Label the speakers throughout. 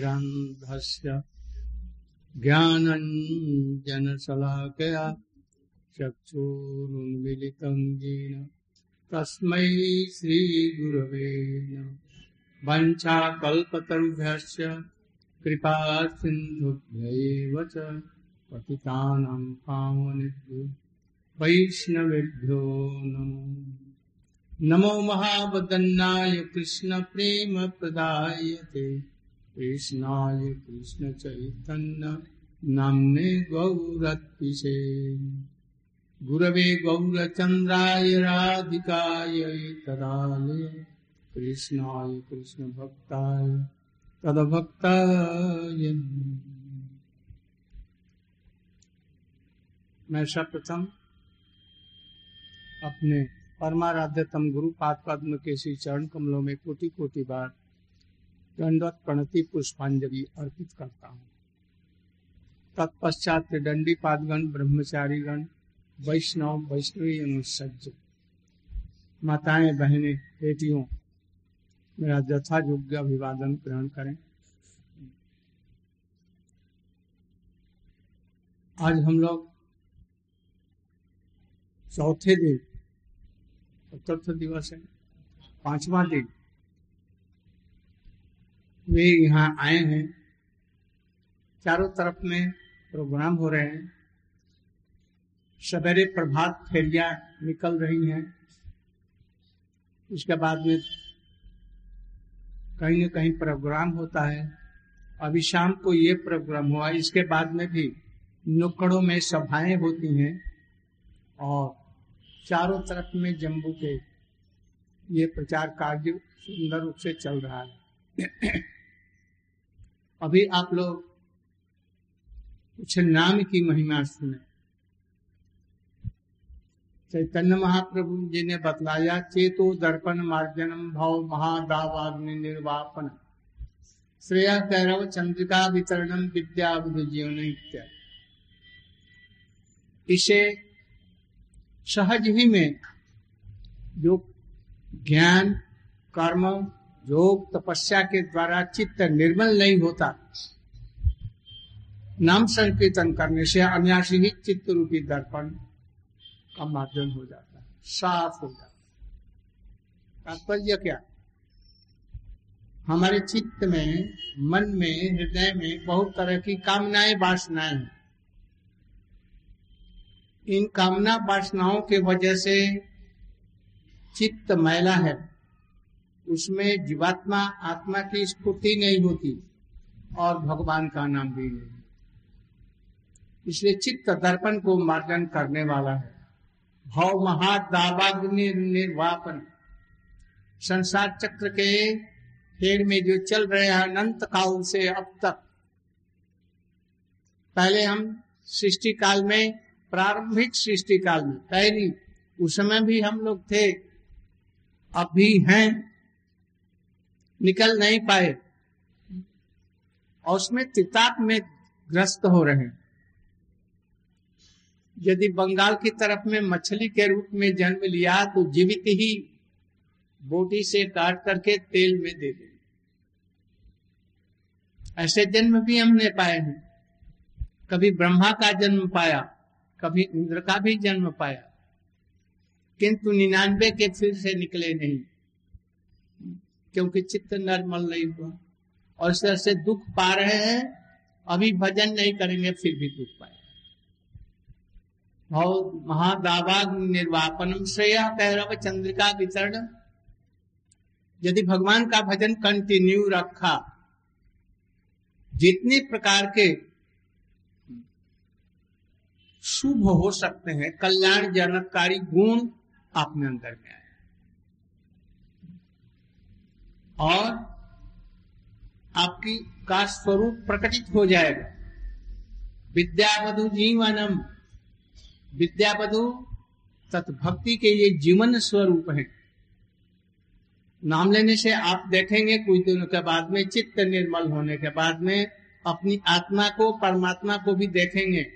Speaker 1: ग्रन्थस्य ज्ञानञ्जनशलाकया चक्षुरुन्मिलितं येन। तस्मै श्रीगुरवे वञ्चाकल्पतरुभ्यश्च कृपा सिन्धुभ्यैव च पतितानां पावनेभ्यो वैष्णवेभ्यो नमो। नमो महावदन्नाय कृष्णप्रेमप्रदायते। कृष्णाय कृष्णचैतन्य नाम्ने गौरत्पिषे गुरवे गौरचन्द्राय राधिकाय तदालय कृष्णाय कृष्णभक्ताय तदभक्ताय। मैं सर्वप्रथम अपने परमाराध्यतम गुरु पाद पद्म के श्री चरण कमलों में कोटि कोटि बार दंडवत प्रणति पुष्पांजलि अर्पित करता हूँ। तत्पश्चात दंडी पादगण ब्रह्मचारी गण वैष्णव वैष्णवी अनुसज्ज माताएँ, बहनें, बेटियों, मेरा जथा योग्य अभिवादन ग्रहण करें। आज हम लोग चौथे दिन, चतुर्थ दिवस है, पांचवा दिन वे यहाँ आए हैं। चारों तरफ़ में प्रोग्राम हो रहे हैं। सवेरे प्रभात फेरिया निकल रही हैं। उसके बाद में कहीं न कहीं प्रोग्राम होता है। अभी शाम को ये प्रोग्राम हुआ। इसके बाद में भी नुक्कड़ों में सभाएँ होती हैं और चारों तरफ़ में जम्बू के ये प्रचार कार्य सुंदर रूप से चल रहा है। अभी आप लोग कुछ नाम की महिमा सुने। चैतन्य महाप्रभु जी ने बतलाया, चेतो दर्पण मार्जनम भाव महादावाग्नि निर्वापन। श्रेय कैरव चंद्रिका वितरणम विद्या जीवन इत्यादि। इसे सहज ही में जो ज्ञान, कर्म योग तपस्या के द्वारा चित्त निर्मल नहीं होता। नाम संकीर्तन करने से अन्यासी ही चित्त रूपी दर्पण का माध्यम हो जाता है, साफ़ हो जाता है। तात्पर्य क्या? हमारे चित्त में, मन में, हृदय में बहुत तरह की कामनाएँ, वासनाएँ हैं। इन कामना, वासनाओं के वजह से चित्त मैला है। उसमें जीवात्मा, आत्मा की स्फूर्ति नहीं होती और भगवान का नाम भी नहीं। इसलिए चित्त दर्पण को मार्जन करने वाला है। भव महादावाग्नि निर्वापन। संसार चक्र के फेर में जो चल रहे हैं, अनंत काल से अब तक। पहले हम सृष्टि काल में, प्रारंभिक सृष्टि काल में, पहली, उस समय भी हम लोग थे, अब भी हैं। निकल नहीं पाए। और उसमें तिताप में ग्रस्त हो रहे हैं। यदि बंगाल की तरफ़ में मछली के रूप में जन्म लिया तो जीवित ही बोटी से काट करके तेल में दे दे। ऐसे जन्म भी हमने पाए हैं। कभी ब्रह्मा का जन्म पाया, कभी इंद्र का भी जन्म पाया। किंतु निन्यानवे के फिर से निकले नहीं। क्योंकि चित्त निर्मल नहीं हुआ। और इस तरह से दुख पा रहे हैं, अभी भजन नहीं करेंगे, फिर भी दुख पाए। महादावाग निर्वापनम श्रेया कैरव चंद्रिका वितरण। यदि भगवान का भजन कंटिन्यू रखा, जितने प्रकार के शुभ हो सकते हैं कल्याण जनककारी गुण अपने अंदर में आए। और आपकी का स्वरूप प्रकटित हो जाएगा। विद्यावधु जीवनम। विद्यावधु तत्भक्ति के ये जीवन स्वरूप है। नाम लेने से आप देखेंगे, कुछ दिनों के बाद में चित्त निर्मल होने के बाद में अपनी आत्मा को, परमात्मा को भी देखेंगे।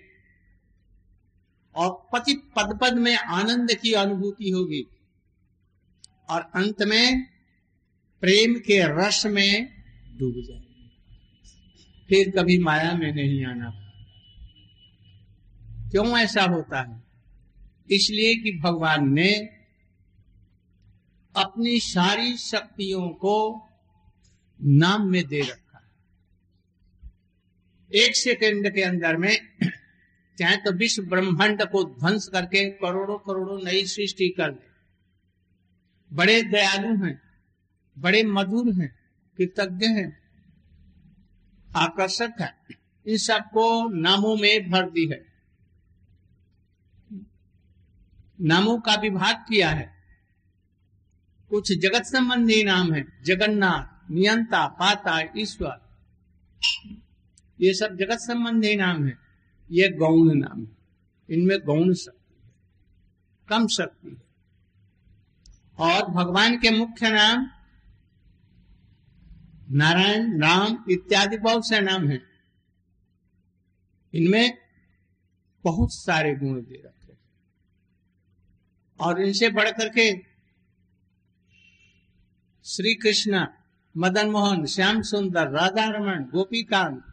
Speaker 1: और पति पद पद में आनंद की अनुभूति होगी। और अंत में प्रेम के रस में डूब जाए। फिर कभी माया में नहीं आना। क्यों ऐसा होता है? इसलिए कि भगवान ने अपनी सारी शक्तियों को नाम में दे रखा है। एक सेकंड के अंदर में चाहे तो विश्व ब्रह्मांड को ध्वंस करके करोड़ों करोड़ों नई सृष्टि कर दे। बड़े दयालु हैं। बड़े मधुर हैं, कृतज्ञ हैं, आकर्षक है। इन सबको नामों में भर दी है। नामों का विभाग किया है। कुछ जगत संबंधी नाम है, जगन्नाथ, नियंता, पाता, ईश्वर। ये सब जगत संबंधी नाम है। ये गौण नाम है। इनमें गौण शक्ति कम शक्ति है। और भगवान के मुख्य नाम नारायण, राम इत्यादि बहुत से नाम हैं। इनमें बहुत सारे गुण दे रखे और इनसे बढ़ करके श्री कृष्ण मदन मोहन श्याम सुंदर राधा रमन गोपीकांत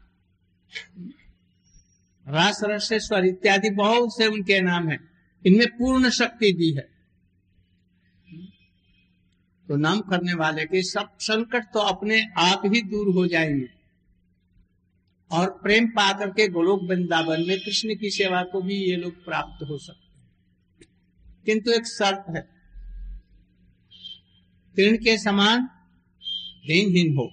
Speaker 1: रास रसेश्वर इत्यादि बहुत से उनके नाम हैं। इनमें पूर्ण शक्ति दी है। तो नाम करने वाले के सब संकट तो अपने आप ही दूर हो जाएँगे। और प्रेम पा करके गोलोक वृंदावन में कृष्ण की सेवा को भी ये लोग प्राप्त हो सकते हैं। किंतु एक शर्त है। तीर्ण के समान दीनहीन हो।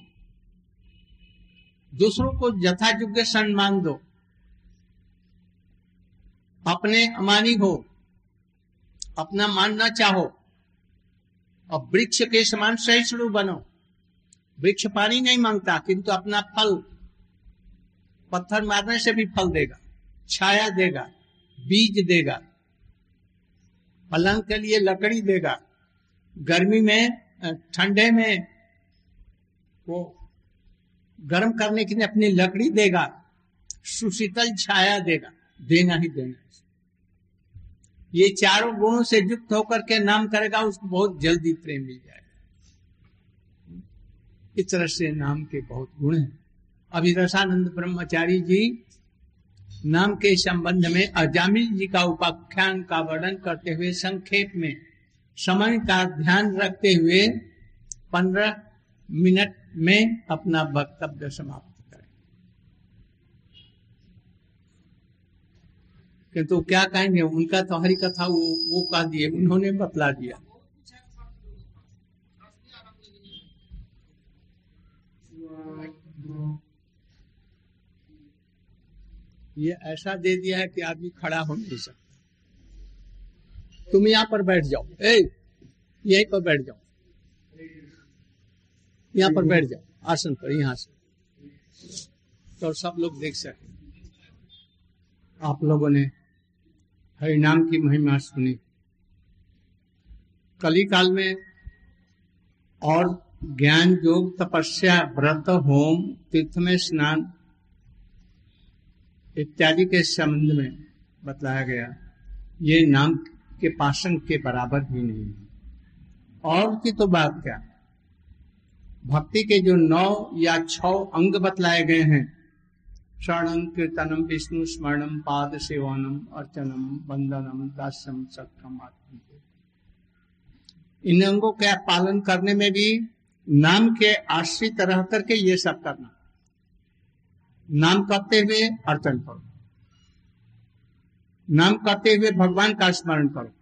Speaker 1: दूसरों को यथायोग्य सम्मान दो। अपने अमानी हो। अपना मानना चाहो। और वृक्ष के समान सहिष्णु बनो। वृक्ष पानी नहीं माँगता, किंतु अपना फल, पत्थर मारने से भी फल देगा, छाया देगा, बीज देगा, पलंग के लिए लकड़ी देगा। गर्मी में ठंडे में वो गर्म करने के लिए अपनी लकड़ी देगा, सुशीतल छाया देगा, देना ही देना। ये चारों गुणों से युक्त होकर के नाम करेगा, उसको बहुत जल्दी प्रेम मिल जाएगा। इस तरह से नाम के बहुत गुण हैं। अभी रसानंद ब्रह्मचारी जी नाम के संबंध में अजामिल जी का उपाख्यान का वर्णन करते हुए संक्षेप में समय का ध्यान रखते हुए पंद्रह मिनट में अपना वक्तव्य समाप्त किंतु तो क्या कहेंगे? उनका तो हरी कथा वो वो कह दिए, उन्होंने बतला दिया। ये ऐसा दे दिया है कि आदमी खड़ा हो नहीं सकता। तुम यहाँ पर बैठ जाओ। ए, यहीं पर बैठ जाओ। यहाँ पर बैठ जाओ। आसन पर, यहाँ से। तो सब लोग देख सके आप लोगों ने हरिनाम की महिमा सुनी। कली काल में और ज्ञान योग तपस्या, व्रत, होम, तीर्थ में स्नान इत्यादि के संबंध में बतलाया गया। ये नाम के पासन के बराबर ही नहीं है। और की तो बात क्या? भक्ति के जो नौ या छ अंग बतलाए गए हैं शरणम कीर्तनम विष्णु स्मरणम पाद सेवनम अर्चनम वंदनम दास्यम सक्षम इन अंगों का पालन करने में भी नाम के आश्रित रह करके ये सब करना। नाम करते हुए अर्चन करो। नाम करते हुए भगवान का स्मरण करो।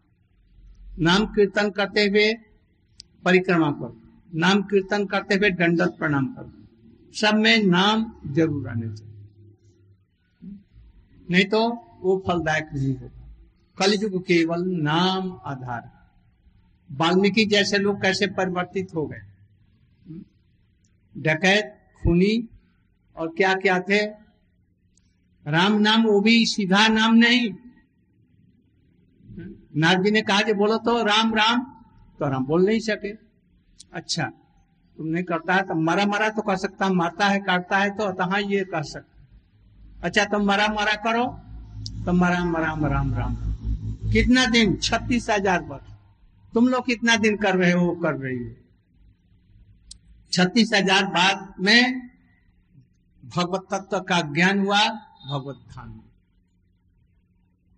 Speaker 1: नाम कीर्तन करते हुए परिक्रमा करो। नाम कीर्तन करते हुए दंडत प्रणाम करो। सब में नाम ज़रूर आने चाहिए। नहीं तो वो फलदायक नहीं होगा। कलयुग केवल नाम आधार। वाल्मीकि जैसे लोग कैसे परिवर्तित हो गए? डकैत, खूनी और क्या क्या थे? राम नाम, वो भी सीधा नाम नहीं। नारजी ने कहा कि बोलो तो राम राम तो राम बोल नहीं सके। अच्छा तुम नहीं करता है तो मरा मरा तो कर सकता मारता है, काटता है तो अतः ये कर सकता अच्छा तुम मरा मरा करो। तो मरा मरा राम राम कितना दिन? छत्तीस हज़ार वर्ष। तुम लोग कितना दिन कर रहे हो कर रही हो। छत्तीस हज़ार बाद में भगवत तत्व का ज्ञान हुआ, भगवत धाम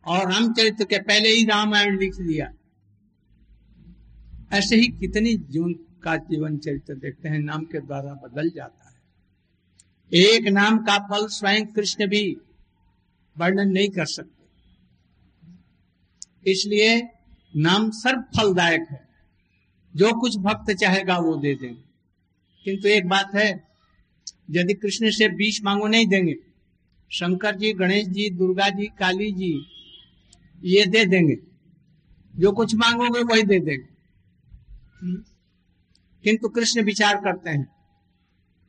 Speaker 1: और रामचरित्र के पहले ही रामायण लिख लिया। ऐसे ही कितनी जीवन का जीवन चरित्र देखते हैं, नाम के द्वारा बदल जाता एक नाम का फल स्वयं कृष्ण भी वर्णन नहीं कर सकते। इसलिए नाम सर्व फलदायक है। जो कुछ भक्त चाहेगा वो दे देंगे। किंतु एक बात है, यदि कृष्ण से बीस मांगो नहीं देंगे, शंकर जी, गणेश जी, दुर्गा जी, काली जी, ये दे देंगे। जो कुछ मांगोगे वही दे देंगे। किंतु कृष्ण विचार करते हैं,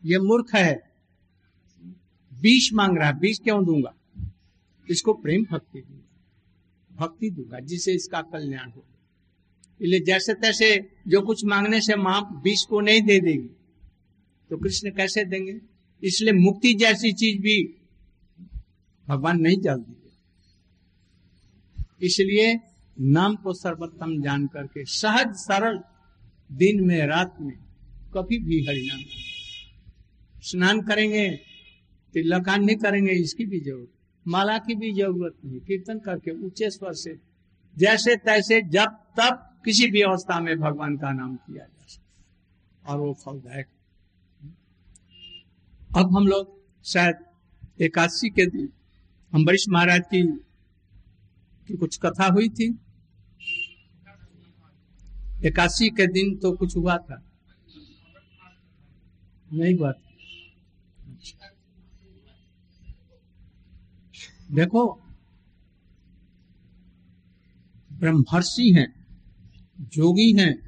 Speaker 1: ये मूर्ख है। बीस मांग रहा है, बीस क्यों दूँगा? इसको प्रेम भक्ति दूँगा। भक्ति दूँगा जिसे इसका कल्याण हो। इसलिए जैसे तैसे जो कुछ मांगने से माँ बीस को नहीं दे देगी तो कृष्ण कैसे देंगे? इसलिए मुक्ति जैसी चीज़ भी भगवान नहीं जल्दी इसलिए नाम को सर्वोत्तम जान करके सहज सरल दिन में रात में कभी भी हरिनाम स्नान करेंगे तिलकान नहीं करेंगे, इसकी भी ज़रूरत माला की भी ज़रूरत नहीं, कीर्तन करके ऊँचे स्वर से, जैसे तैसे जब तब किसी भी अवस्था में भगवान का नाम किया जा सकता और वो फलदायक अब हम लोग शायद एकादशी के दिन अम्बरीश महाराज की की कुछ कथा हुई थी। एकादशी के दिन तो कुछ हुआ था। नहीं हुआ था। देखो, ब्रह्मर्षि हैं, जोगी हैं,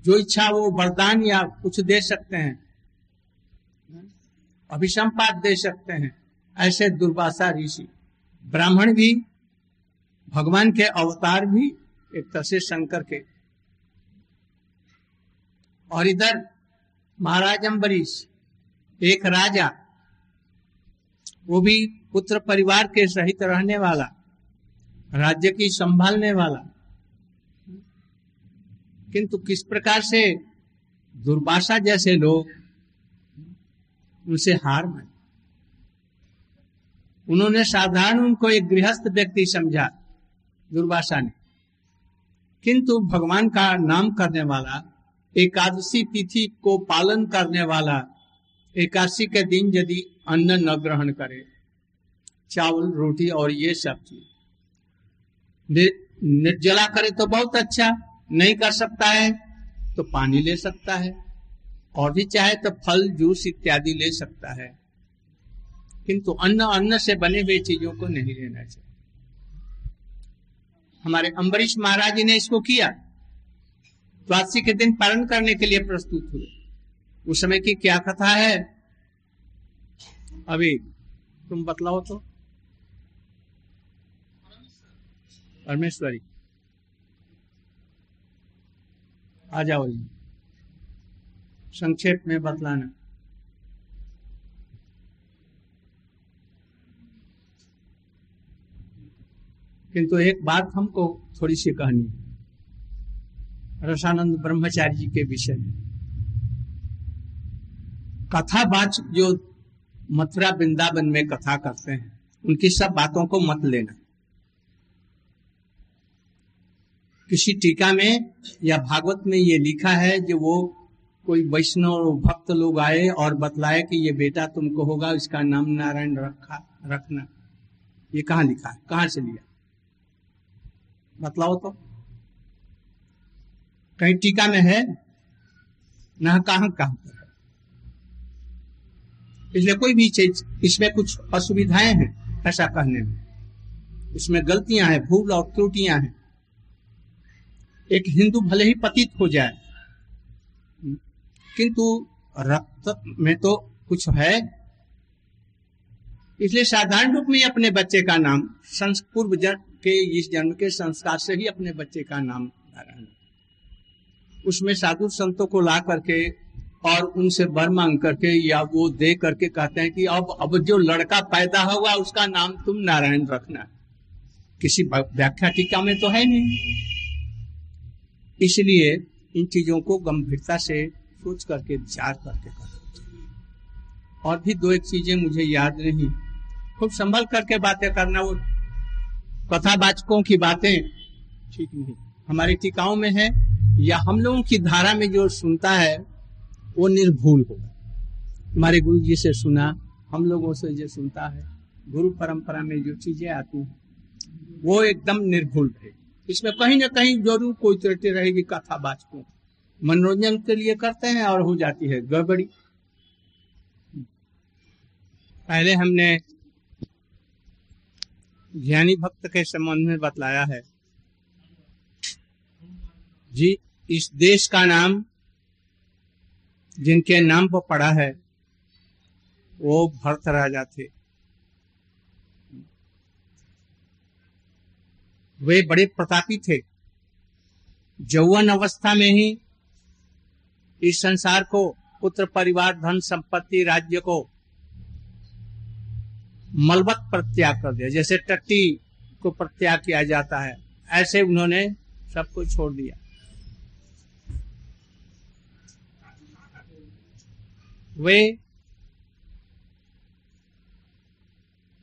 Speaker 1: जो इच्छा वो वरदान या कुछ दे सकते हैं अभिसंपात दे सकते हैं, ऐसे दुर्वासा ऋषि। ब्राह्मण भी, भगवान के अवतार भी एक तरह से शंकर के। और इधर महाराज अम्बरीश एक राजा वो भी पुत्र परिवार के सहित रहने वाला, राज्य की संभालने वाला। किंतु किस प्रकार से दुर्भाषा जैसे लोग उनसे हार मान? उन्होंने साधारण उनको एक गृहस्थ व्यक्ति समझा, दुर्भाषा ने। किंतु भगवान का नाम करने वाला, एकादशी तिथि को पालन करने वाला, एकादशी के दिन यदि अन्न न ग्रहण करे। चावल, रोटी और ये सब चीज़। निर्जला करे तो बहुत अच्छा नहीं कर सकता है तो पानी ले सकता है, और भी चाहे तो फल, जूस इत्यादि ले सकता है। किंतु अन्न अन्न से बने हुए चीज़ों को नहीं लेना चाहिए। हमारे अम्बरीश महाराज ने इसको किया। द्वादशी के दिन पालन करने के लिए प्रस्तुत हुए। उस समय की क्या कथा है? अभी तुम बतलाओ तो। परमेश्वरी। आ जाओ। जी संक्षेप में बतलाना। किंतु एक बात हमको थोड़ी सी कहनी है। रसानंद ब्रह्मचारी जी के विषय में। कथावाच जो मथुरा वृंदावन में कथा करते हैं। उनकी सब बातों को मत लेना। किसी टीका में या भागवत में ये लिखा है जो वो कोई वैष्णव भक्त लोग आए और बतलाए कि ये बेटा तुमको होगा, इसका नाम नारायण रखा, रखना। ये कहाँ लिखा है? कहाँ से लिया? बतलाओ तो। कहीं टीका में है? न कहा इसलिए कोई भी चीज़, इसमें कुछ असुविधाएँ हैं ऐसा कहने में। इसमें गलतियाँ हैं, भूल और त्रुटियाँ हैं। एक हिंदू भले ही पतित हो जाए, किंतु रक्त में तो कुछ है। इसलिए साधारण रूप में अपने बच्चे का नाम पूर्व जन्म के, इस जन्म के संस्कार से ही अपने बच्चे का नाम उसमें साधु संतों को ला करके और उनसे वर मांग करके या वो दे करके कहते हैं कि अब अब जो लड़का पैदा हुआ उसका नाम तुम नारायण रखना। किसी व्याख्या टीका में तो है नहीं। इसलिए इन चीज़ों को गंभीरता से सोच करके विचार करके करना और भी दो एक चीज़ें मुझे याद नहीं। खूब संभल करके बातें करना वो कथावाचकों की बातें ठीक नहीं। हमारी टीकाओं में है या हम लोगों की धारा में जो सुनता है वो निर्भूल होगा हमारे गुरु जी से सुना, हम लोगों से जो सुनता है, गुरु परंपरा में जो चीज़ें आती हैं, वो एकदम निर्भुल है इसमें कहीं ना कहीं ज़रूर कोई त्रुटि रहेगी, कथा कथावाचकों मनोरंजन के लिए करते हैं और हो जाती है गड़बड़ी। पहले हमने ज्ञानी भक्त के संबंध में बतलाया है। जी, इस देश का नाम जिनके नाम पर पड़ा है, वो भरत राजा थे। वे बड़े प्रतापी थे। जौवन अवस्था में ही इस संसार को, पुत्र परिवार, धन संपत्ति, राज्य को मलबत प्रत्याग कर दिया। जैसे टट्टी को प्रत्याग किया जाता है, ऐसे उन्होंने सब कुछ छोड़ दिया। वे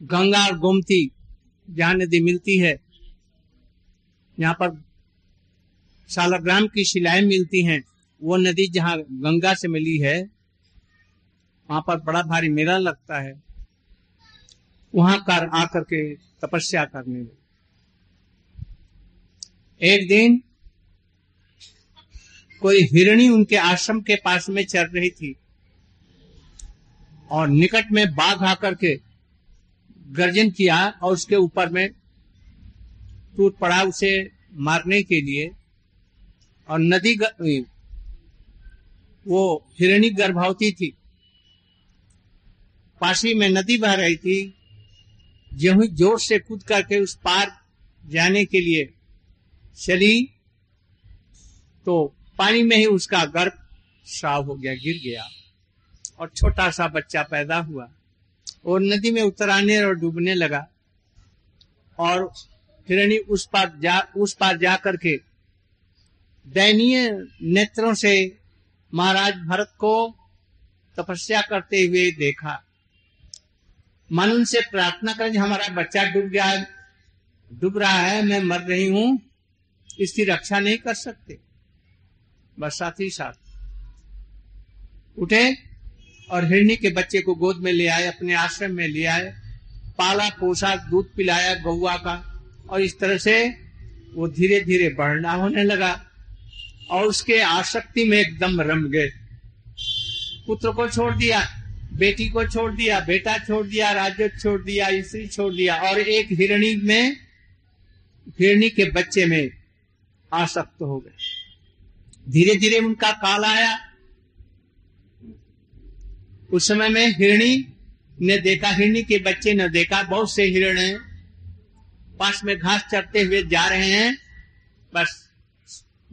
Speaker 1: गंगा और गोमती जहाँ नदी मिलती है, यहाँ पर सालग्राम की शिलाएँ मिलती हैं। वो नदी जहाँ गंगा से मिली है, वहाँ पर बड़ा भारी मेला लगता है। वहाँ कर आकर के तपस्या करने लगे एक दिन कोई हिरणी उनके आश्रम के पास में चल रही थी। और निकट में बाघ आकर के गर्जन किया और उसके ऊपर में टूट पड़ा उसे मारने के लिए और नदी वो हिरणी गर्भवती थी। पासी में नदी बह रही थी। जो ज़ोर से कूद करके उस पार जाने के लिए चली तो पानी में ही उसका गर्भ श्राव हो गया, गिर गया। और छोटा सा बच्चा पैदा हुआ। और नदी में उतराने और डूबने लगा। और हिरणी उस पार जा, उस पार जा करके दयनीय नेत्रों से महाराज भरत को तपस्या करते हुए देखा। मन उनसे प्रार्थना करें हमारा बच्चा डूब गया, डूब रहा है, मैं मर रही हूँ, इसकी रक्षा नहीं कर सकते। बस साथ ही साथ उठे और हिरणी के बच्चे को गोद में ले आए, अपने आश्रम में ले आए। पाला पोसा दूध पिलाया गौआ का। और इस तरह से वो धीरे धीरे बढ़ना होने लगा और उसके आसक्ति में एकदम रम गए। पुत्र को छोड़ दिया, बेटी को छोड़ दिया, बेटा छोड़ दिया, राज्य छोड़ दिया स्त्री छोड़ दिया और एक हिरणी में, हिरणी के बच्चे में आसक्त हो गए। धीरे धीरे उनका काल आया। उस समय में हिरणी ने देखा, हिरणी के बच्चे ने देखा, बहुत से हिरण पास में घास चरते हुए जा रहे हैं। बस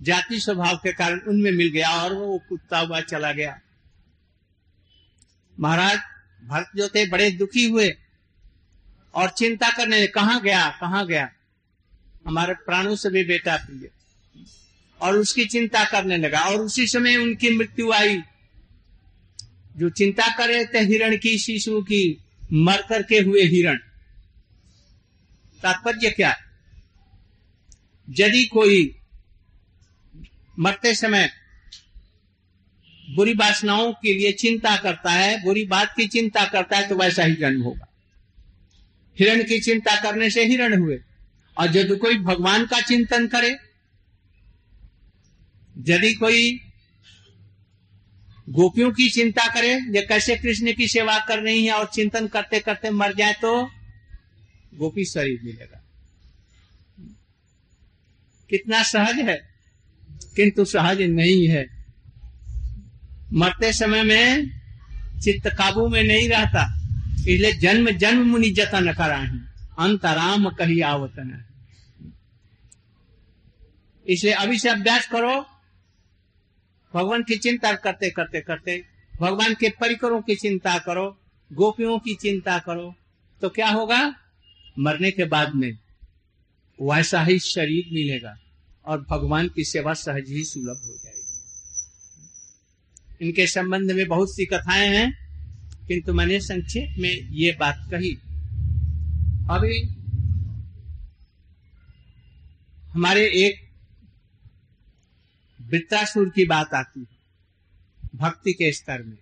Speaker 1: जाति स्वभाव के कारण उनमें मिल गया और वो कुत्ता हुआ चला गया। महाराज, भरत जो थे, बड़े दुखी हुए और चिंता करने कहा गया कहा गया? हमारे प्राणों से भी बेटा प्रिय और उसकी चिंता करने लगा और उसी समय उनकी मृत्यु आई। जो चिंता कर रहे थे हिरण की, शिशु की, मर करके हुए हिरण। तात्पर्य क्या यदि कोई मरते समय बुरी वासनाओं के लिए चिंता करता है, बुरी बात की चिंता करता है तो वैसा ही जन्म होगा। हिरण की चिंता करने से हिरण हुए। और यदि कोई भगवान का चिंतन करे, यदि कोई गोपियों की चिंता करे, या कैसे कृष्ण की सेवा कर रही है और चिंतन करते करते मर जाए तो गोपी शरीर मिलेगा। कितना सहज है, किंतु सहज नहीं है। मरते समय में चित्त काबू में नहीं रहता, इसलिए जन्म जन्म मुनि जतन करा अंतराम कही आवतन है। इसलिए अभी से अभ्यास करो भगवान की चिंता करते करते करते, भगवान के परिकरों की चिंता करो, गोपियों की चिंता करो तो क्या होगा? मरने के बाद में वैसा ही शरीर मिलेगा और भगवान की सेवा सहज ही सुलभ हो जाएगी। इनके संबंध में बहुत सी कथाएँ हैं, किंतु मैंने संक्षेप में ये बात कही। अभी हमारे एक वृत्तासुर की बात आती है, भक्ति के स्तर में।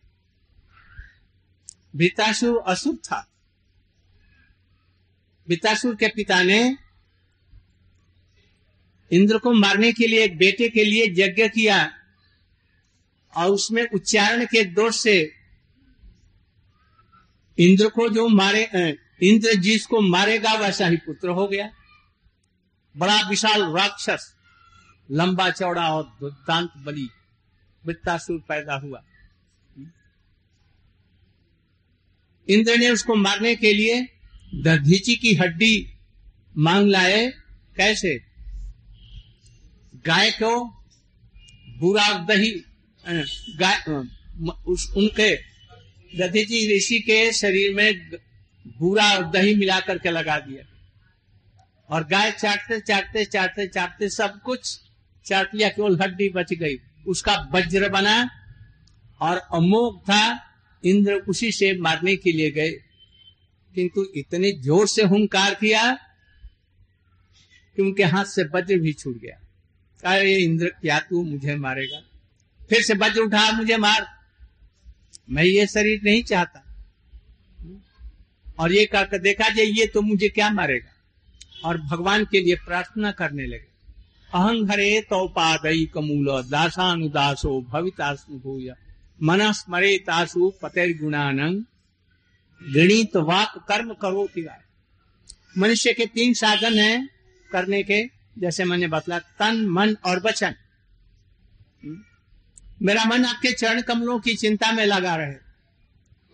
Speaker 1: वृत्तासुर असुर था। वृत्तासुर के पिता ने इंद्र को मारने के लिए, एक बेटे के लिए यज्ञ किया और उसमें उच्चारण के दोष से इंद्र को जो मारे इंद्र जिसको मारेगा वैसा ही पुत्र हो गया। बड़ा विशाल राक्षस। लंबा चौड़ा और दुर्दांत बली वृत्तासुर पैदा हुआ। इंद्र ने उसको मारने के लिए दधीची की हड्डी मांग लाए। कैसे? गाय को बुरा दही गाय उस, उनके दधीची ऋषि के शरीर में बुरा दही मिला करके लगा दिया। और गाय चाटते चाटते चाटते चाटते सब कुछ चाट लिया केवल हड्डी बच गई। उसका वज्र बना और अमोघ था। इंद्र उसी से मारने के लिए गए। किंतु इतने ज़ोर से हुंकार किया कि उनके हाथ से वज्र भी छूट गया। अरे इंद्र, क्या तू मुझे मारेगा? फिर से वज्र उठा, मुझे मार। मैं ये शरीर नहीं चाहता। और ये कहकर देखा जाए ये तो मुझे क्या मारेगा? और भगवान के लिए प्रार्थना करने लगे। अहंघरे तौपादई कमूल दासानुदासो भवितासु भूय। मन स्मरे तासु पते गुणानंग गणित वाक कर्म करो मनुष्य के तीन साधन हैं करने के, जैसे मैंने बतला, तन, मन और वचन। मेरा मन आपके चरण कमलों की चिंता में लगा रहे।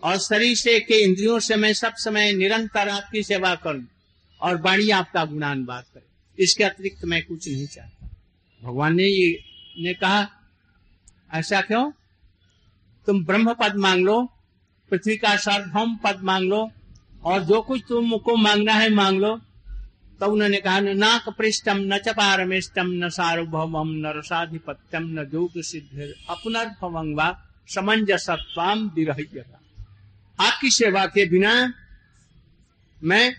Speaker 1: और शरीर से के इंद्रियों से मैं सब समय निरंतर आपकी सेवा करूँ और वाणी आपका गुणान बात करे। इसके अतिरिक्त मैं कुछ नहीं चाहता। भगवान ने ये, ने कहा, ऐसा क्यों? तुम ब्रह्म पद मांग लो, पृथ्वी का सार्वभौम पद मांग लो, और जो कुछ तुमको मांगना है मांग लो। तो उन्होंने कहा, न नाक पृष्ठम, न च पारमेष्टम न सार्वभौम न रसाधिपत्यम, न जोग सिद्ध अपनर्भवंगा समंजसत्वाम आपकी सेवा के बिना मैं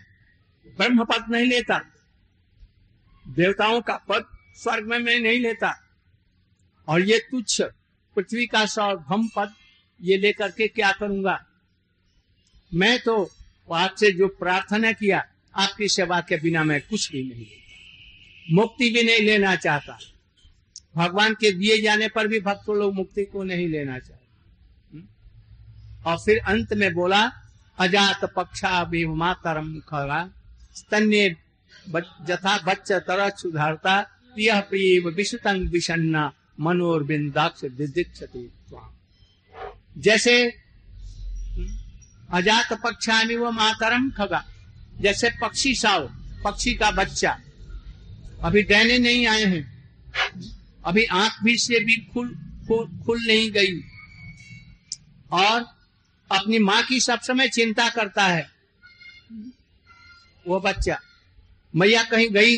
Speaker 1: ब्रह्म पद नहीं लेता। देवताओं का पद स्वर्ग में मैं नहीं लेता। और ये तुच्छ पृथ्वी का सार्वभौम पद, ये लेकर के क्या करूँगा? मैं तो आपसे जो प्रार्थना किया, आपकी सेवा के बिना मैं कुछ भी नहीं मुक्ति भी नहीं लेना चाहता। भगवान के दिए जाने पर भी भक्त लोग मुक्ति को नहीं लेना चाहते। हम्म? और फिर अंत में बोला, अजात पक्षा भी मातरम खरा, स्तन्य जथा बच्च तरह सुधारता प्रिय प्रिय विषतंग विषन्ना मनोरबिंदाक्ष दिदीक्षते जैसे अजात पक्षामी वो मातरम खगा। जैसे पक्षी साव पक्षी का बच्चा। अभी डहने नहीं आए हैं। अभी आँख भी से भी खुल खुल, खुल नहीं गई। और अपनी माँ की सब समय चिंता करता है। वो बच्चा। मैया कहीं गई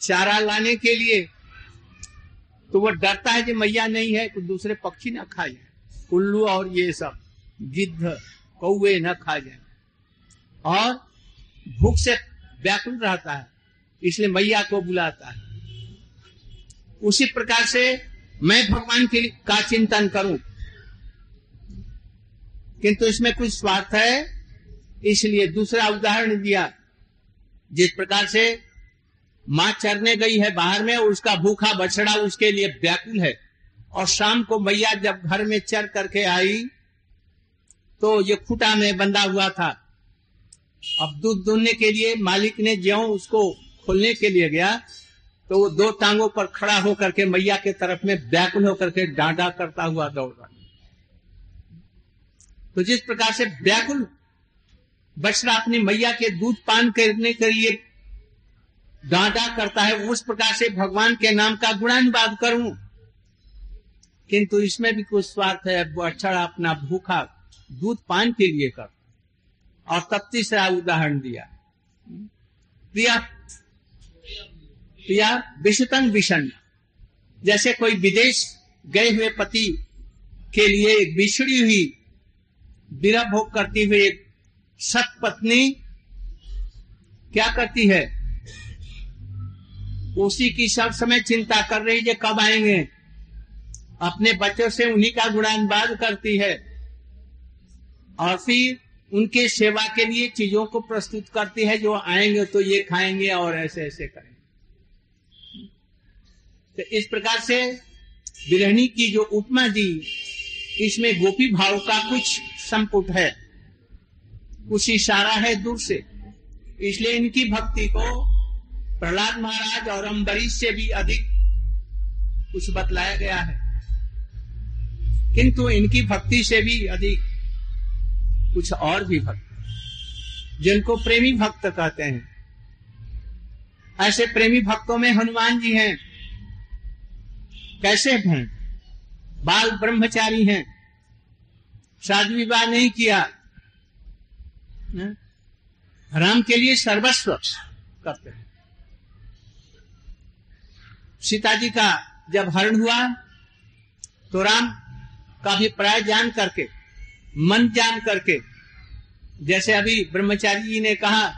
Speaker 1: चारा लाने के लिए तो वो डरता है कि मैया नहीं है तो दूसरे पक्षी ना खा जाए। उल्लू और ये सब, गिद्ध कौए न खा जाए। और भूख से व्याकुल रहता है, इसलिए मैया को बुलाता है। उसी प्रकार से मैं भगवान के का चिंतन करूँ। किंतु इसमें कुछ स्वार्थ है, इसलिए दूसरा उदाहरण दिया जिस प्रकार से माँ चरने गई है बाहर में, उसका भूखा बछड़ा उसके लिए व्याकुल है। और शाम को मैया जब घर में चर करके आई तो ये खुटा में बंधा हुआ था। अब दूध दूधने के लिए मालिक ने ज्यो उसको खोलने के लिए गया तो वो दो टांगों पर खड़ा होकर के मैया के तरफ़ में व्याकुल होकर के डांडा करता हुआ दौड़। रहा तो जिस प्रकार से व्याकुल बछड़ा अपनी मैया के दूध पान करने के लिए डांटा करता है, उस प्रकार से भगवान के नाम का गुणानुवाद करूँ। किंतु इसमें भी कुछ स्वार्थ है बछड़ा अपना भूखा दूध पान के लिए कर। और तब तीसरा उदाहरण दिया। प्रिया प्रिया विषतंग विषण। जैसे कोई विदेश गए हुए पति के लिए एक बिछड़ी हुई, विरह भोग करती हुई एक सत पत्नी क्या करती है? उसी की सब समय चिंता कर रही है कब आएँगे। अपने बच्चों से उन्हीं का गुणानुवाद करती है। और फिर उनके सेवा के लिए चीज़ों को प्रस्तुत करती है, जो आएँगे तो ये खाएँगे और ऐसे ऐसे करेंगे। तो इस प्रकार से बिरहणी की जो उपमा दी, इसमें गोपी भाव का कुछ संपुट है। कुछ इशारा है दूर से। इसलिए इनकी भक्ति को प्रहलाद महाराज और अम्बरीश से भी अधिक कुछ बतलाया गया है। किंतु इनकी भक्ति से भी अधिक कुछ और भी भक्त, जिनको प्रेमी भक्त कहते हैं। ऐसे प्रेमी भक्तों में हनुमान जी हैं, कैसे हैं? बाल ब्रह्मचारी हैं। शादी विवाह नहीं किया राम के लिए सर्वस्व करते हैं। सीता जी का जब हरण हुआ तो राम का भी प्राय जान करके, मन जान करके, जैसे अभी ब्रह्मचारी जी ने कहा,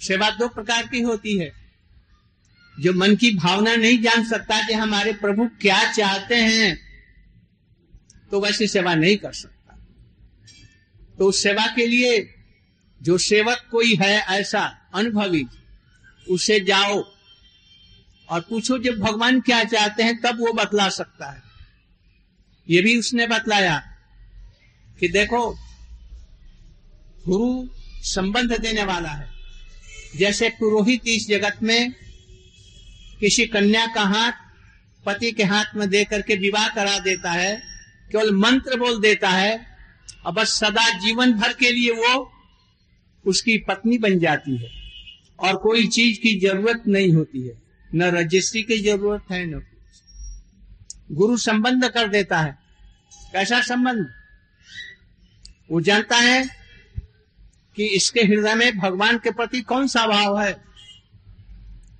Speaker 1: सेवा दो प्रकार की होती है। जो मन की भावना नहीं जान सकता कि हमारे प्रभु क्या चाहते हैं तो वैसी सेवा नहीं कर सकता। तो सेवा के लिए जो सेवक कोई है ऐसा अनुभवी, उसे जाओ और पूछो जब भगवान क्या चाहते हैं, तब वो बतला सकता है। ये भी उसने बतलाया कि देखो, गुरु संबंध देने वाला है। जैसे पुरोहित इस जगत में किसी कन्या का हाथ पति के हाथ में दे करके विवाह करा देता है, केवल मंत्र बोल देता है और बस सदा जीवन भर के लिए वो उसकी पत्नी बन जाती है। और कोई चीज़ की ज़रूरत नहीं होती है। न रजिस्ट्री की ज़रूरत है, न गुरु संबंध कर देता है। कैसा संबंध? वो जानता है कि इसके हृदय में भगवान के प्रति कौन सा भाव है।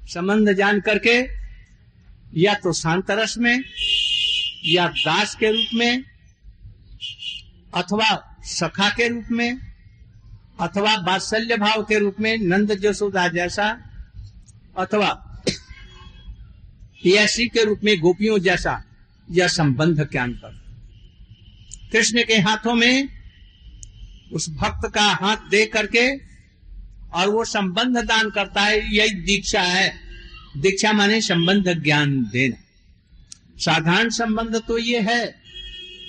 Speaker 1: संबंध जान करके, या तो शांतरस में, या दास के रूप में अथवा सखा के रूप में, अथवा बात्सल्य भाव के रूप में नंद जसोदा जैसा, अथवा पियासी के रूप में गोपियों जैसा यह संबंध ज्ञान कर कृष्ण के हाथों में उस भक्त का हाथ दे करके और वो संबंध दान करता है, यही दीक्षा है। दीक्षा माने संबंध ज्ञान देना। साधारण संबंध तो ये है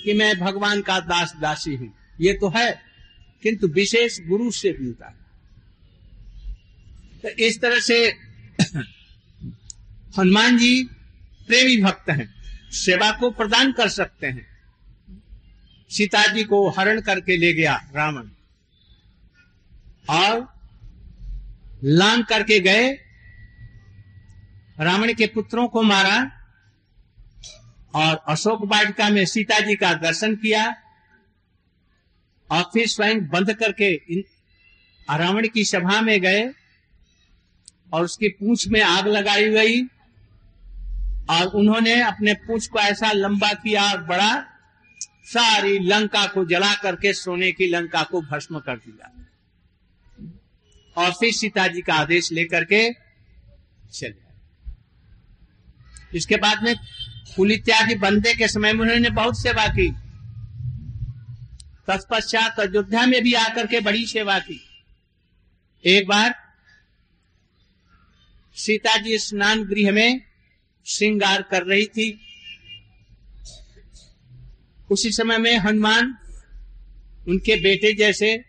Speaker 1: कि मैं भगवान का दास दासी हूँ। ये तो है, किंतु विशेष गुरु से मिलता है। तो इस तरह से हनुमान जी प्रेमी भक्त हैं, सेवा को प्रदान कर सकते हैं। सीता जी को हरण करके ले गया रावण, और लांग करके गए। रावण के पुत्रों को मारा और अशोक वाटिका में सीता जी का दर्शन किया और फिर स्वयं बंद करके रावण की सभा में गए और उसकी पूंछ में आग लगाई गई और उन्होंने अपने पूछ को ऐसा लंबा किया और बड़ा सारी लंका को जला करके सोने की लंका को भस्म कर दिया। और फिर सीता जी का आदेश लेकर के चले इसके बाद में कुल इत्यादि बंदे के समय में उन्होंने बहुत सेवा की। तत्पश्चात अयोध्या में भी आकर के बड़ी सेवा की। एक बार सीता जी स्नान गृह में श्रृंगार कर रही थी। उसी समय में हनुमान उनके बेटे जैसे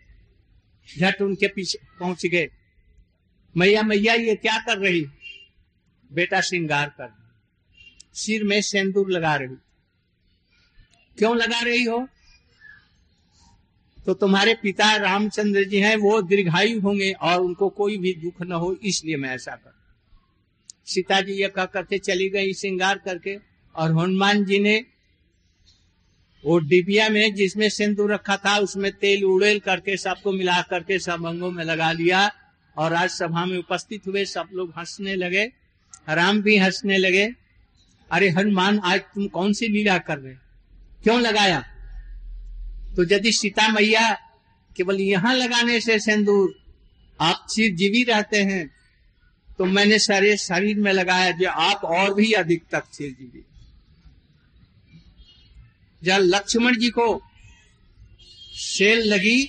Speaker 1: झट उनके पीछे पहुँच गए। मैया मैया, ये क्या कर रही? बेटा श्रृंगार कर सिर में सेंदूर लगा रही। क्यों लगा रही हो? तो तुम्हारे पिता रामचंद्र जी हैं, वो दीर्घायु होंगे और उनको कोई भी दुख न हो, इसलिए मैं ऐसा कर। सीता जी ये कह चली गई, श्रृंगार करके, और हनुमान जी ने वो डिबिया में जिसमें सिंदूर रखा था, उसमें तेल उड़ेल करके सबको मिला करके सब अंगों में लगा लिया, और आज सभा में उपस्थित हुए, सब लोग हंसने लगे, राम भी हंसने लगे। अरे हनुमान, आज तुम कौन सी लीला कर रहे क्यों लगाया? तो यदि सीता मैया केवल यहाँ लगाने से सिंदूर, आप चिरजीवी रहते हैं। तो मैंने सारे शरीर में लगाया जो आप और भी अधिक तक चिरजीवी जब लक्ष्मण जी को सेल लगी,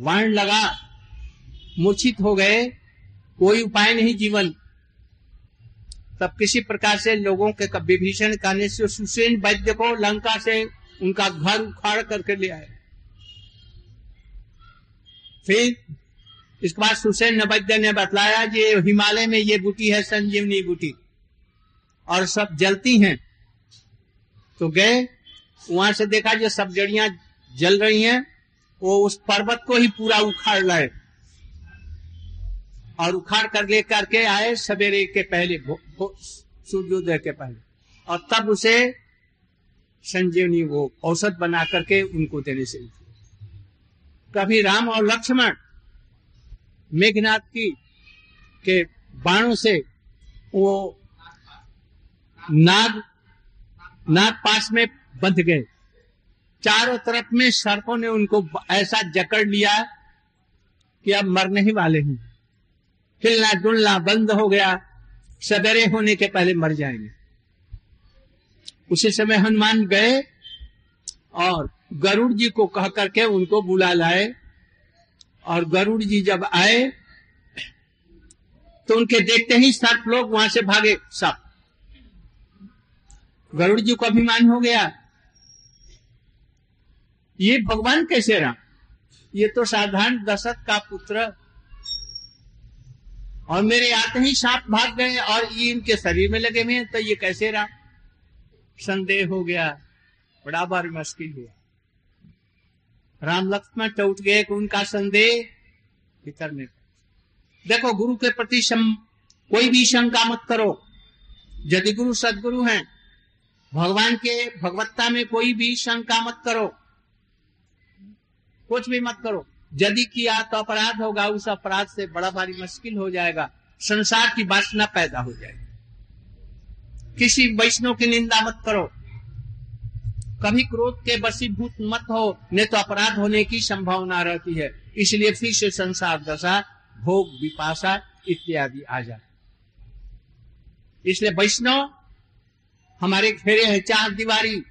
Speaker 1: वाण लगा मूर्छित हो गए, कोई उपाय नहीं जीवन। तब किसी प्रकार से लोगों के विभीषण कहने से सुसेन वैद्य को लंका से उनका घर उखाड़ करके ले आए। फिर इसके बाद सुसेन वैद्य ने बतलाया कि हिमालय में ये बूटी है, संजीवनी बूटी। और सब जलती हैं। तो गए, वहाँ से देखा जो सब जड़िया जल रही हैं, वो उस पर्वत को ही पूरा उखाड़ लाए। और उखाड़ कर ले करके आए सवेरे के पहले सूर्योदय के पहले। और तब उसे संजीवनी वो औसत बना करके उनको देने से कभी राम और लक्ष्मण मेघनाथ की के बाणों से वो नाग नाग पास में बंध गए। चारों तरफ़ में सर्पों ने उनको ऐसा जकड़ लिया कि अब मरने ही वाले हैं। हिलना डुलना बंद हो गया। सवेरे होने के पहले मर जाएँगे। उसी समय हनुमान गए और गरुड़ जी को कह करके उनको बुला लाए। और गरुड़ जी जब आए तो उनके देखते ही सर्प लोग वहाँ से भागे सब गरुड़ जी को अभिमान हो गया। ये भगवान कैसे रहा? ये तो साधारण दशरथ का पुत्र और मेरे आते ही सांप भाग गए और ये इनके शरीर में लगे हुए तो ये कैसे रहा? संदेह हो गया बड़ा बार मुश्किल हुआ। राम लक्ष्मण टूट गए उनका संदेह भीतर में देखो गुरु के प्रति सम, कोई भी शंका मत करो। यदि गुरु सदगुरु हैं भगवान के भगवत्ता में कोई भी शंका मत करो। कुछ भी मत करो। यदि किया तो अपराध होगा, उस अपराध से बड़ा भारी मुश्किल हो जाएगा, संसार की वासना पैदा हो जाएगी। किसी वैष्णव की निंदा मत करो। कभी क्रोध के वसीभूत मत हो, नहीं तो अपराध होने की संभावना रहती है। इसलिए फिर से संसार दशा, भोग विपाशा इत्यादि आ जाए। इसलिए वैष्णव हमारे घेरे हैं, चार दीवारी।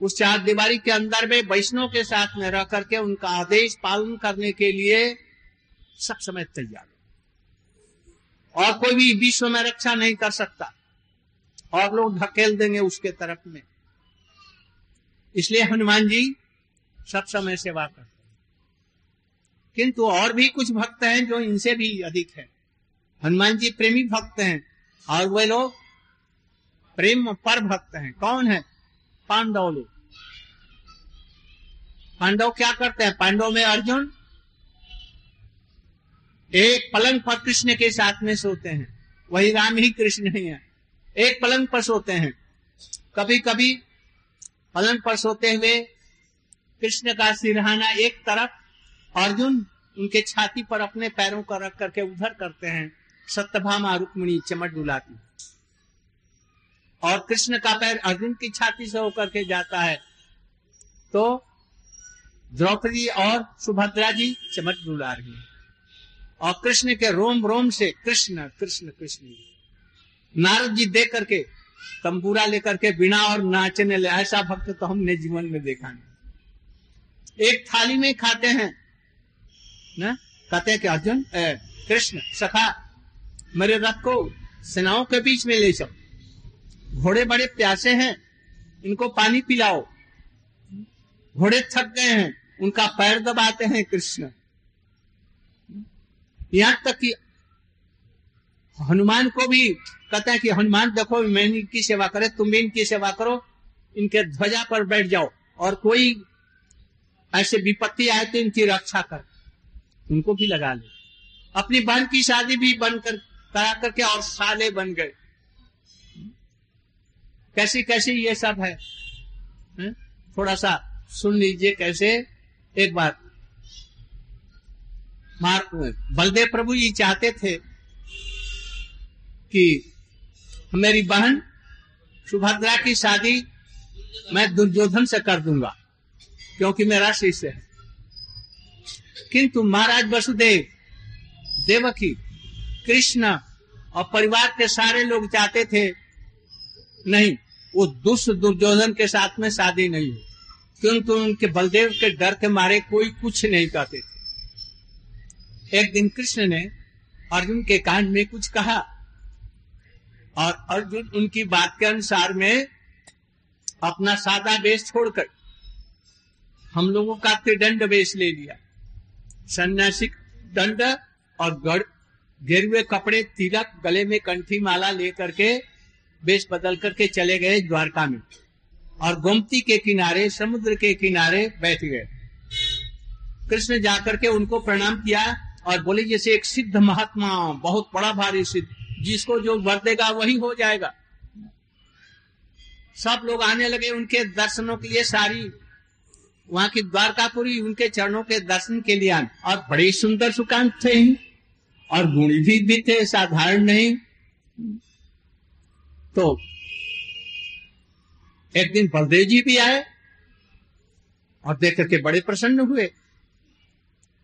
Speaker 1: उस चार दीवारी के अंदर में वैष्णव के साथ में रह करके उनका आदेश पालन करने के लिए सब समय तैयार और कोई भी विश्व में रक्षा नहीं कर सकता। और लोग ढकेल देंगे उसके तरफ़ में। इसलिए हनुमान जी सब समय सेवा करते किंतु और भी कुछ भक्त हैं जो इनसे भी अधिक है। हनुमान जी प्रेमी भक्त हैं और वे लोग प्रेम पर भक्त हैं। कौन है? पांडव लोग पांडव क्या करते हैं? पांडव में अर्जुन एक पलंग पर कृष्ण के साथ में सोते हैं। वही राम ही कृष्ण ही है। एक पलंग पर सोते हैं। कभी कभी पलंग पर सोते हुए कृष्ण का सिरहाना एक तरफ़, अर्जुन उनके छाती पर अपने पैरों को रख करके उधर करते हैं। सत्यभामा रुक्मणी चमट डुलाती और कृष्ण का पैर अर्जुन की छाती से होकर के जाता है। तो द्रौपदी और सुभद्रा जी चमक डुला रही है और कृष्ण के रोम रोम से कृष्ण कृष्ण कृष्ण। नारद जी देख करके, तंबूरा लेकर के बिना और नाचने ले, ऐसा भक्त तो हमने जीवन में देखा नहीं। एक थाली में खाते हैं, ना? कहते हैं कि अर्जुन कृष्ण, सखा, मेरे रथ को सेनाओं के बीच में ले चलो घोड़े बड़े प्यासे हैं, इनको पानी पिलाओ। घोड़े थक गए हैं, उनका पैर दबाते हैं कृष्ण। यहाँ तक कि हनुमान को भी कहते हैं कि, हनुमान, देखो, मैं इनकी सेवा करे, तुम भी इनकी सेवा करो, इनके ध्वजा पर बैठ जाओ, और कोई ऐसे विपत्ति आए तो इनकी रक्षा कर। उनको भी लगा ले। अपनी बहन की शादी भी बनकर करा करके और साले बन गए। कैसी कैसी ये सब है? थोड़ा सा सुन लीजिए कैसे? एक बार। बलदेव प्रभु जी चाहते थे कि मेरी बहन सुभद्रा की शादी मैं दुर्योधन से कर दूँगा, क्योंकि मेरा शिष्य है। किंतु महाराज वसुदेव, देवकी, कृष्ण और परिवार के सारे लोग चाहते थे, नहीं वो दुष्ट दुर्योधन के साथ में शादी नहीं हुई। क्योंकि उनके बलदेव के डर के मारे कोई कुछ नहीं कहते थे। एक दिन कृष्ण ने अर्जुन के कांड में कुछ कहा और अर्जुन उनकी बात के अनुसार में अपना सादा वेश छोड़कर हम लोगों का त्रिदंड वेश ले लिया। सन्यासी दंड और गढ़, गेरुए कपड़े, तिलक, गले में कंठी माला लेकर के वेश बदल करके चले गए द्वारका में। और गोमती के किनारे समुद्र के किनारे बैठ गए। कृष्ण जाकर के उनको प्रणाम किया और बोले जैसे एक सिद्ध महात्मा बहुत बड़ा भारी सिद्ध जिसको जो वर देगा वही हो जाएगा। सब लोग आने लगे उनके दर्शनों के लिए सारी। वहाँ की द्वारकापुरी उनके चरणों के दर्शन के लिए आने और बड़े सुंदर सुकांत थे। और गुणी भी, भी थे साधारण नहीं। तो एक दिन बलदेव जी भी आए और देख करके बड़े प्रसन्न हुए।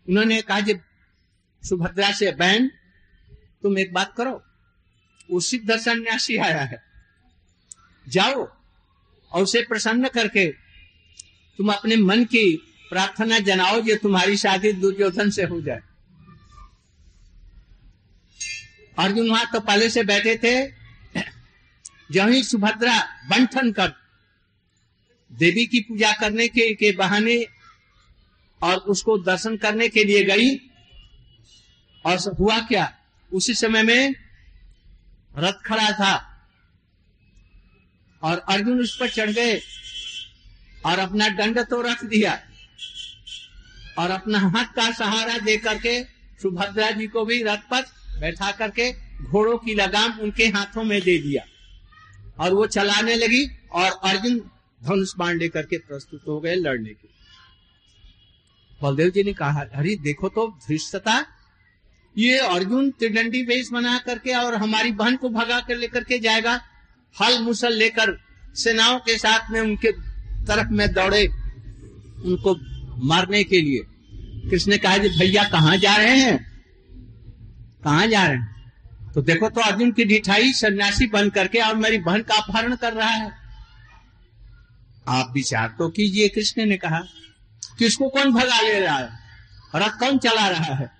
Speaker 1: उन्होंने कहा जी सुभद्रा से, बहन, तुम एक बात करो वो सिद्ध सन्यासी आया है। जाओ और उसे प्रसन्न करके तुम अपने मन की प्रार्थना जनाओ जो तुम्हारी शादी दुर्योधन से हो जाए। अर्जुन वहाँ तो पहले से बैठे थे। जब ही सुभद्रा बंठन कर देवी की पूजा करने के, के बहाने और उसको दर्शन करने के लिए गई। और हुआ क्या? उसी समय में रथ खड़ा था और अर्जुन उस पर चढ़ गए और अपना दंड तो रख दिया और अपना हाथ का सहारा दे करके सुभद्रा जी को भी रथ पर बैठा करके घोड़ों की लगाम उनके हाथों में दे दिया। और वो चलाने लगी और अर्जुन धनुष बाण लेकर के प्रस्तुत हो गए लड़ने के बलदेव जी ने कहा, अरे, देखो तो धृष्टता। ये अर्जुन त्रिदंडी वेश बना करके और हमारी बहन को भगा कर लेकर के जाएगा। हल मुसल लेकर सेनाओं के साथ में उनके तरफ़ में दौड़े उनको मारने के लिए। कृष्ण ने कहा भैया कहाँ जा रहे हैं? कहा जा रहे हैं? तो देखो तो अर्जुन की ढिठाई सन्यासी बन करके और मेरी बहन का अपहरण कर रहा है। आप विचार तो कीजिए, कृष्ण ने कहा किसको कौन भगा ले रहा है? रथ कौन चला रहा है?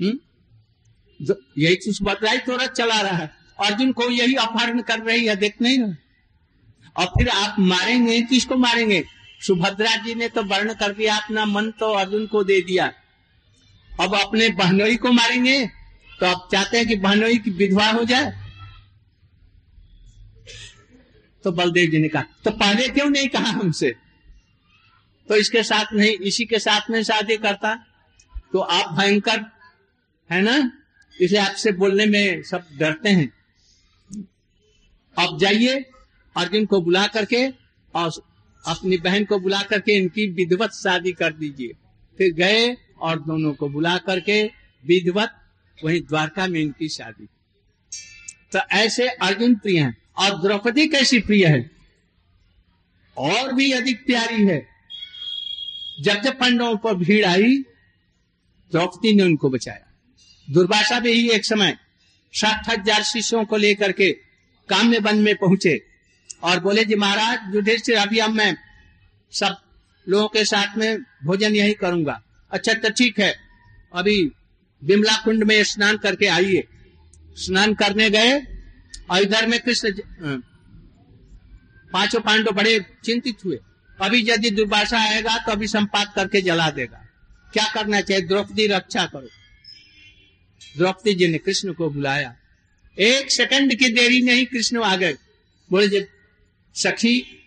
Speaker 1: हम्म? यही तो सुभद्रा ही तो रथ चला रहा है। अर्जुन को यही अपहरण कर रही है, देख नहीं और फिर आप मारेंगे, किसको मारेंगे? सुभद्रा जी ने तो वर्ण कर दिया, अपना मन तो अर्जुन को दे दिया। अब अपने बहनोई को मारेंगे? तो आप चाहते हैं कि बहनोई की विधवा हो जाए? तो बलदेव जी ने कहा तो पहले क्यों नहीं कहा हमसे? तो इसके साथ नहीं, इसी के साथ में शादी करता। तो आप भयंकर, है ना? इसलिए आपसे बोलने में सब डरते हैं। अब जाइए, अर्जुन को बुला करके और अपनी बहन को बुला करके इनकी विधवत शादी कर दीजिए। फिर गए और दोनों को बुला करके विधवत वही द्वारका में इनकी शादी। तो ऐसे अर्जुन प्रिय हैं, और द्रौपदी कैसी प्रिय है? और भी अधिक प्यारी है। जब जब पांडवों पर भीड़ आई, द्रौपदी ने उनको बचाया। दुर्भाषा भी ही एक समय साठ हज़ार शिष्यों को लेकर के काम्य वन में पहुँचे और बोले, जी महाराज, युधिष्ठिर, अभी अब मैं सब लोगों के साथ में भोजन यही करूँगा। अच्छा तो ठीक है, अभी बिमला कुंड में स्नान करके आइए। स्नान करने गए और इधर में कृष्ण पाँचों पांडव बड़े चिंतित हुए। अभी यदि दुर्भाषा आएगा तो अभी संपात करके जला देगा। क्या करना चाहिए? द्रौपदी रक्षा करो। द्रौपदी जी ने कृष्ण को बुलाया। एक सेकंड की देरी नहीं कृष्ण आ गए। बोले जब सखी,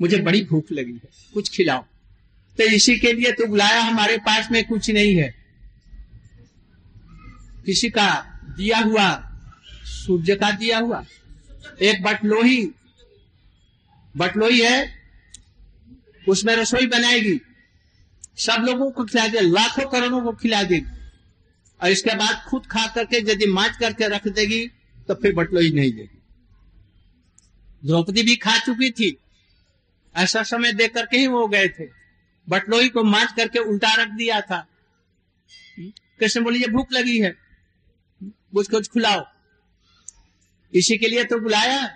Speaker 1: मुझे बड़ी भूख लगी है। कुछ खिलाओ। तो इसी के लिए तो बुलाया, हमारे पास में कुछ नहीं है। किसी का दिया हुआ, सूर्य का दिया हुआ। एक बटलोही बटलोही है, उसमें रसोई बनाएगी। सब लोगों को खिला दे, लाखों करोड़ों को खिला देगी और इसके बाद खुद खा करके यदि माच करके रख देगी तो फिर बटलोही नहीं देगी। द्रौपदी भी खा चुकी थी। ऐसा समय देख करके ही वो गए थे। बटलोई को माच करके उल्टा रख दिया था। कृष्ण बोले, ये भूख लगी है। कुछ खुलाओ। इसी के लिए तो बुलाया।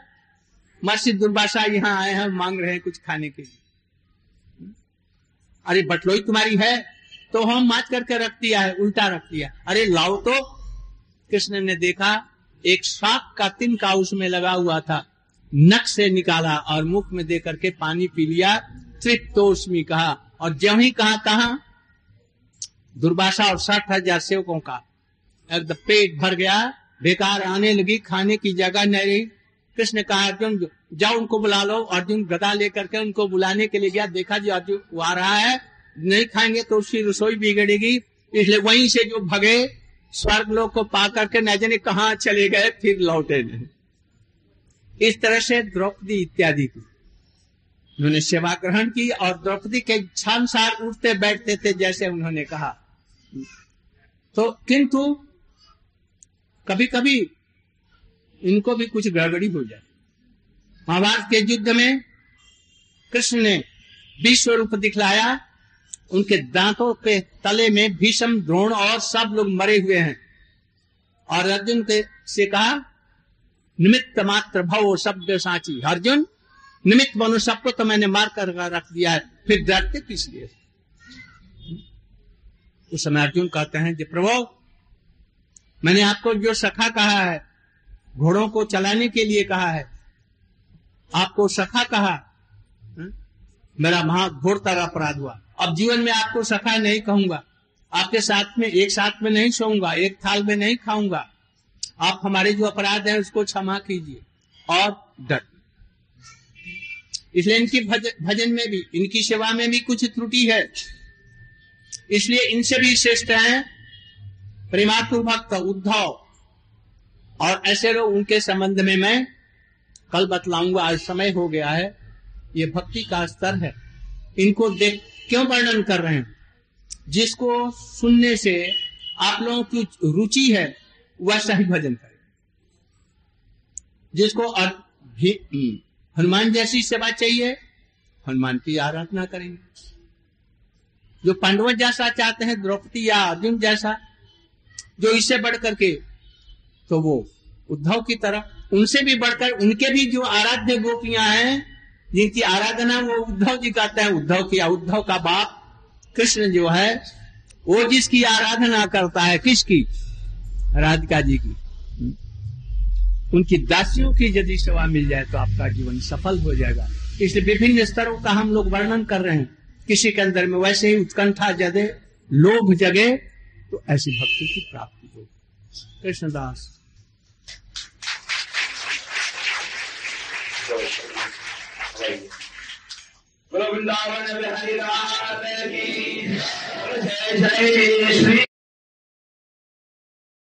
Speaker 1: मस्जिद दुर्भाषा यहाँ आए हैं, मांग रहे हैं कुछ खाने के लिए। अरे, बटलोई तुम्हारी है तो हम माच करके रख दिया है, उल्टा रख दिया। अरे, लाओ तो। कृष्ण ने देखा, एक सांप का तिनका उसमें लगा हुआ था। नक से निकाला और मुख में दे करके पानी पी लिया। तृप्तोष्मी कहा, और जब ही कहा दुर्भाषा और साठ हज़ार सेवकों का पेट भर गया, बेकार आने लगी, खाने की जगह नहीं रही। कृष्ण कहा, अर्जुन, जाओ उनको बुला लो। अर्जुन गदा लेकर के उनको बुलाने के लिए गया। देखा जी, अर्जुन वो आ रहा है, नहीं खाएँगे तो उसकी रसोई बिगड़ेगी। इसलिए वहीं से जो भगे स्वर्ग लोग को पा करके न जाने कहा चले गए, फिर लौटे नहीं। इस तरह से द्रौपदी इत्यादि की। उन्होंने सेवा ग्रहण की और द्रौपदी के छानसार उठते बैठते थे, जैसे उन्होंने कहा। तो किंतु कभी कभी इनको भी कुछ गड़बड़ी हो जाए। महाभारत के युद्ध में कृष्ण ने विश्व रूप दिखलाया। उनके दांतों के तले में भीषम द्रोण और सब लोग मरे हुए हैं। और अर्जुन के से कहा, निमित्त मात्र भव शब्द साची, अर्जुन, निमित्त बनो सबको तो मैंने मार कर रख दिया है, फिर डरते किस लिए? उस समय अर्जुन कहते हैं कि प्रभु मैंने आपको जो सखा कहा है घोड़ों को चलाने के लिए कहा है आपको सखा कहा हा? मेरा महा घोरतर अपराध हुआ। अब जीवन में आपको सखा नहीं कहूँगा। आपके साथ में एक साथ में नहीं सोऊँगा एक थाल में नहीं खाऊँगा। आप हमारे जो अपराध है उसको क्षमा कीजिए और डर। इसलिए इनकी भज, भजन में भी इनकी सेवा में भी कुछ त्रुटि है। इसलिए इनसे भी श्रेष्ठ है प्रेमातु भक्त उद्धव। और ऐसे लोग उनके संबंध में मैं कल बतलाऊँगा, आज समय हो गया है, ये भक्ति का स्तर है। इनको देख क्यों वर्णन कर रहे हैं? जिसको सुनने से आप लोगों की रुचि है, वह सही भजन करें। जिसको हनुमान जैसी सेवा चाहिए, हनुमान की आराधना करेंगे। जो पांडव जैसा चाहते हैं, द्रौपदी या अर्जुन जैसा जो इससे बढ़ करके तो वो उद्धव की तरह, उनसे भी बढ़कर, उनके भी जो आराध्य गोपियाँ हैं, जिनकी आराधना वो उद्धव जी करते हैं, उद्धव की, उद्धव का बाप कृष्ण जो है, वो जिसकी आराधना करता है, किसकी? राधिका जी की। उनकी दासियों की यदि सेवा मिल जाए तो आपका जीवन सफल हो जाएगा। इसलिए विभिन्न स्तरों का हम लोग वर्णन कर रहे हैं। किसी के अंदर में वैसे ही उत्कंठा जगे लोभ जगे तो ऐसी भक्ति की प्राप्ति हो कृष्णदास वृंदावन बिहारी राम की जय जय श्री